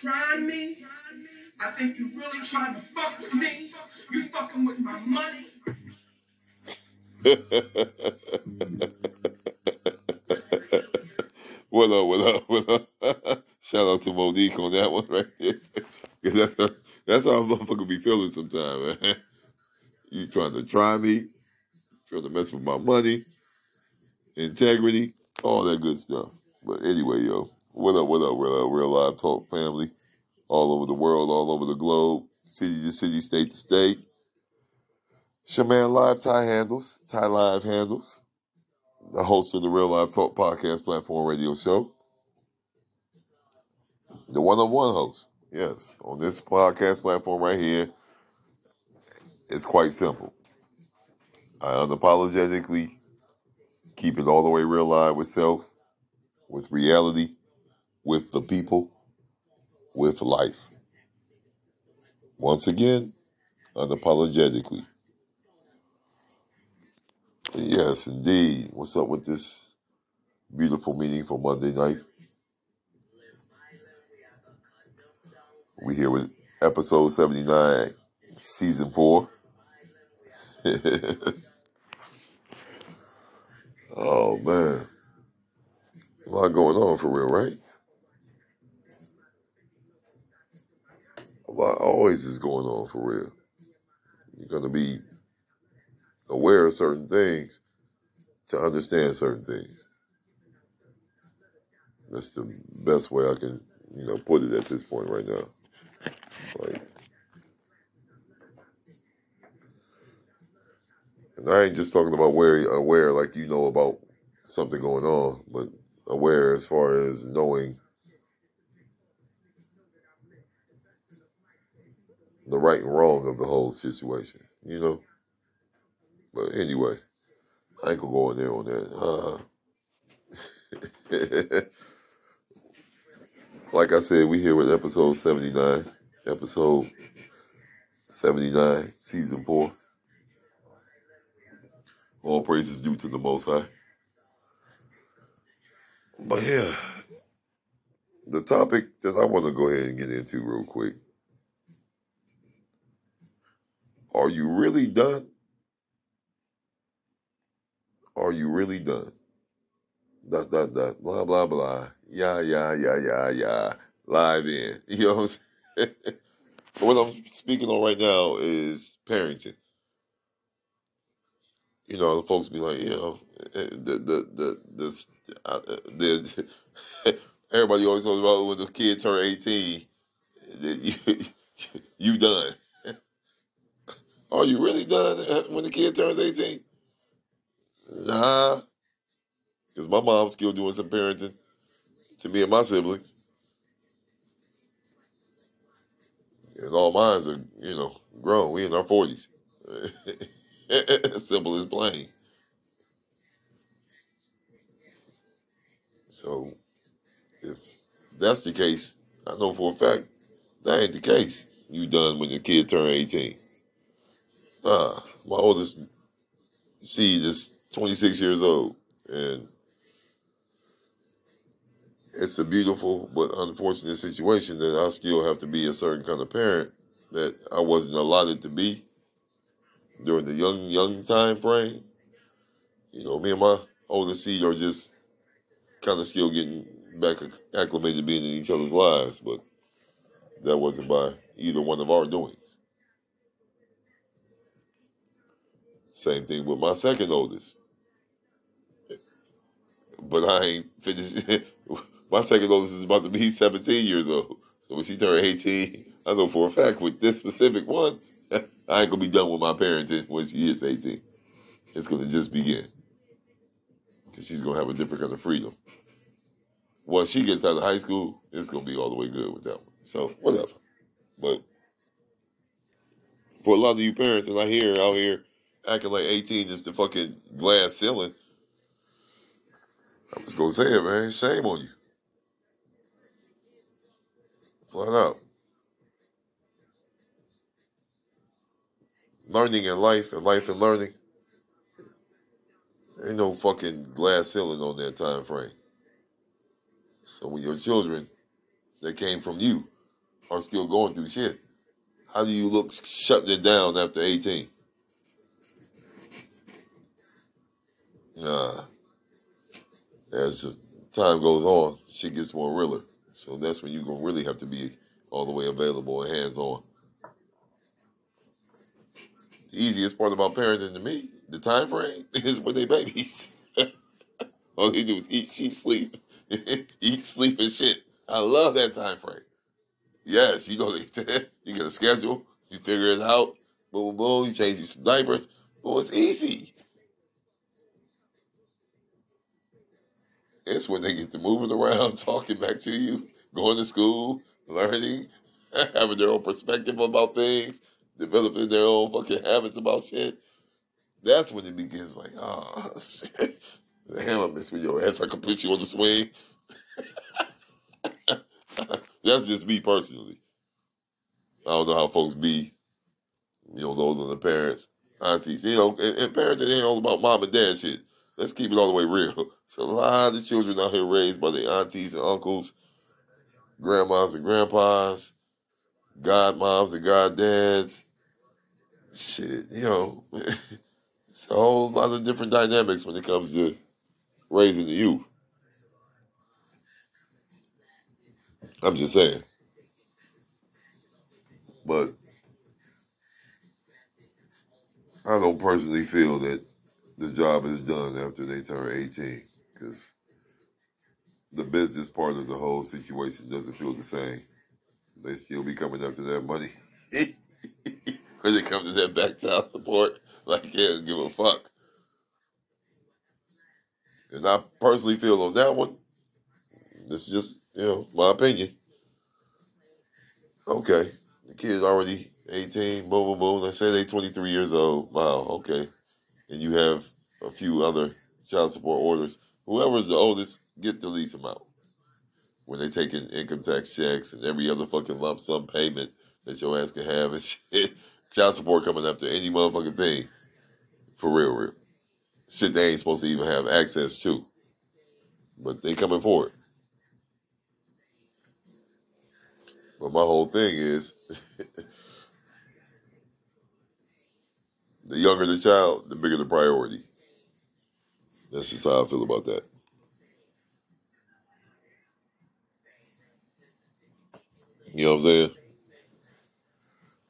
trying me. I think you really trying to fuck with me. You fucking with my money. what up, what up, what up? Shout out to Monique on that one right there. that's, that's how a motherfucker be feeling sometimes, man. You trying to try me, trying to mess with my money, integrity, all that good stuff. But anyway, yo, what up, what up, up, real live talk family, all over the world, all over the globe, city to city, state to state. Shaman Live Ty Handles, Ty Live Handles, the host of the Real Live Talk Podcast Platform Radio Show. The one on one host. Yes, on this podcast platform right here, it's quite simple. I unapologetically keep it all the way real live with self, with reality, with the people, with life. Once again, unapologetically. Yes, indeed. What's up with this beautiful meeting for Monday night? We here with episode 79, season 4. oh, man. A lot going on for real, right? Lot always is going on for real. You're going to be aware of certain things to understand certain things. That's the best way I can, you know, put it at this point right now. Like, and I ain't just talking about where aware, like you know about something going on, but aware as far as knowing the right and wrong of the whole situation, you know. But anyway, I ain't gonna go in there on that. Uh, like I said, we here with episode 79. Episode 79, season 4. All praises due to the Most High. But yeah, the topic that I want to go ahead and get into real quick. Are you really done? Are you really done? Dot, dot, dot, blah, blah, blah. Yeah, yeah, yeah, yeah, yeah. Live in. You know what I'm saying? what I'm speaking on right now is parenting. You know, the folks be like, you know, eh, the, the, the, the, uh, the, everybody always talks about when the kid turn 18, you, you done. Are you really done uh, when the kid turns 18? Nah. Because my mom's still doing some parenting to me and my siblings. And all mines are, you know, grown. We in our 40s. Simple as plain. So, if that's the case, I know for a fact that ain't the case. You done when your kid turn 18. Ah, my oldest seed is 26 years old, and it's a beautiful but unfortunate situation that I still have to be a certain kind of parent that I wasn't allotted to be during the young young time frame. You know, me and my oldest seed are just kind of still getting back acclimated being in each other's lives, but that wasn't by either one of our doings. Same thing with my second oldest. But I ain't finished. my second oldest is about to be 17 years old. So when she turned 18, I know for a fact with this specific one, I ain't gonna be done with my parenting when she is 18. It's gonna just begin. Cause she's gonna have a different kind of freedom. Once she gets out of high school, it's gonna be all the way good with that one. So whatever. But for a lot of you parents, and I hear out here acting like 18 is the fucking glass ceiling. I'm just gonna say it, man. Shame on you. Flat out. Learning in life and life and learning. Ain't no fucking glass ceiling on that time frame. So when your children that came from you are still going through shit. How do you look shutting it down after 18? Nah. As time goes on, shit gets more realer. So that's when you're to really have to be all the way available and hands on. The easiest part about parenting to me, the time frame, is when they babies. all they do is eat, sheep, sleep. eat, sleep, and shit. I love that time frame. Yes, you know, you get a schedule, you figure it out, boom, boom, you change some diapers. Well, it's easy. It's when they get to moving around, talking back to you, going to school, learning, having their own perspective about things, developing their own fucking habits about shit. That's when it begins like, oh, shit. Damn, I miss with your ass. I can put you on the swing. That's just me personally. I don't know how folks be. You know, those are the parents, aunties. You know, and, and parenting ain't all about mom and dad shit. Let's keep it all the way real. It's a lot of children out here raised by their aunties and uncles, grandmas and grandpas, godmoms and goddads. Shit, you know, it's a whole lot of different dynamics when it comes to raising the youth. I'm just saying. But I don't personally feel that the job is done after they turn 18 because the business part of the whole situation doesn't feel the same. They still be coming after that money. when it comes to that back child support, like, yeah, give a fuck. And I personally feel on that one, it's just, you know, my opinion. Okay, the kid's already 18, boom, boom, boom. Let's say they 23 years old. Wow, okay. And you have a few other child support orders. Whoever's the oldest, get the least amount. When they take in income tax checks and every other fucking lump sum payment that your ass can have and shit. Child support coming after any motherfucking thing. For real, real. Shit they ain't supposed to even have access to. But they coming for it. But my whole thing is the younger the child, the bigger the priority. That's just how I feel about that. You know what I'm saying?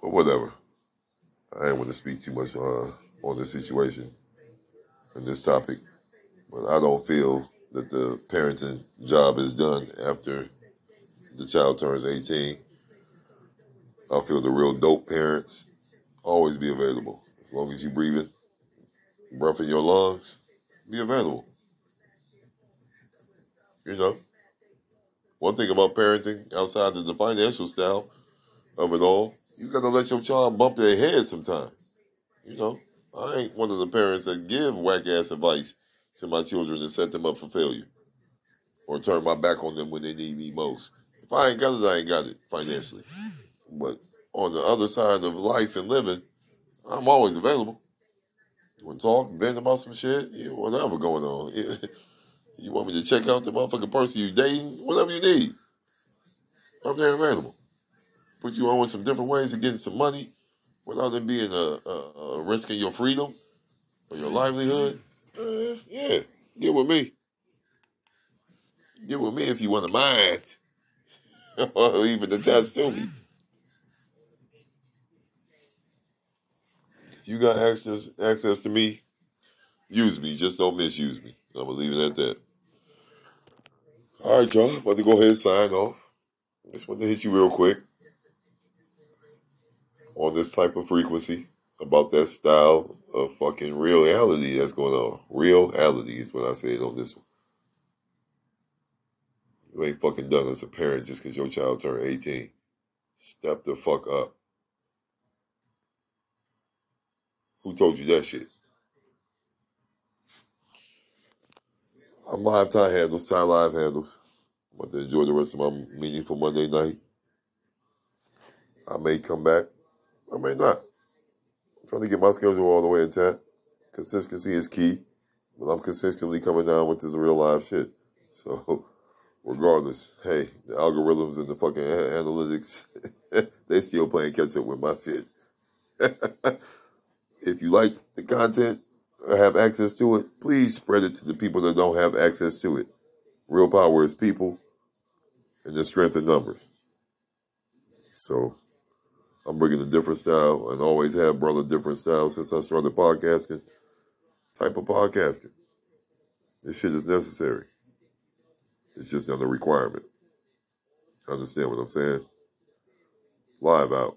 But whatever. I ain't want to speak too much uh, on this situation and this topic. But I don't feel that the parenting job is done after the child turns 18. I feel the real dope parents always be available. As long as you're breathing, breath in your lungs, be available. You know, one thing about parenting outside of the financial style of it all, you gotta let your child bump their head sometime. You know, I ain't one of the parents that give whack ass advice to my children and set them up for failure or turn my back on them when they need me most. If I ain't got it, I ain't got it financially. But on the other side of life and living, I'm always available. You want to talk, vent about some shit, you whatever going on. you want me to check out the motherfucking person you dating, whatever you need. I'm there available. Put you on with some different ways of getting some money without it being a, a, a risking your freedom or your livelihood. Uh, yeah, get with me. Get with me if you want to mind. or even attached to me. You got access access to me, use me. Just don't misuse me. I'm gonna leave it at that. All right, y'all. About to go ahead and sign off. Just want to hit you real quick on this type of frequency about that style of fucking reality that's going on. Reality is what I said on this one. You ain't fucking done as a parent just because your child turned 18. Step the fuck up. Who told you that shit? I'm live Ty handles, Ty live handles. I'm about to enjoy the rest of my meeting for Monday night. I may come back. I may not. I'm trying to get my schedule all the way intact. Consistency is key. But I'm consistently coming down with this real live shit. So regardless, hey, the algorithms and the fucking analytics they still playing catch up with my shit. if you like the content or have access to it, please spread it to the people that don't have access to it. Real power is people and the strength in numbers. So I'm bringing a different style and always have brought a different style since I started podcasting. Type of podcasting. This shit is necessary. It's just another requirement. Understand what I'm saying? Live out.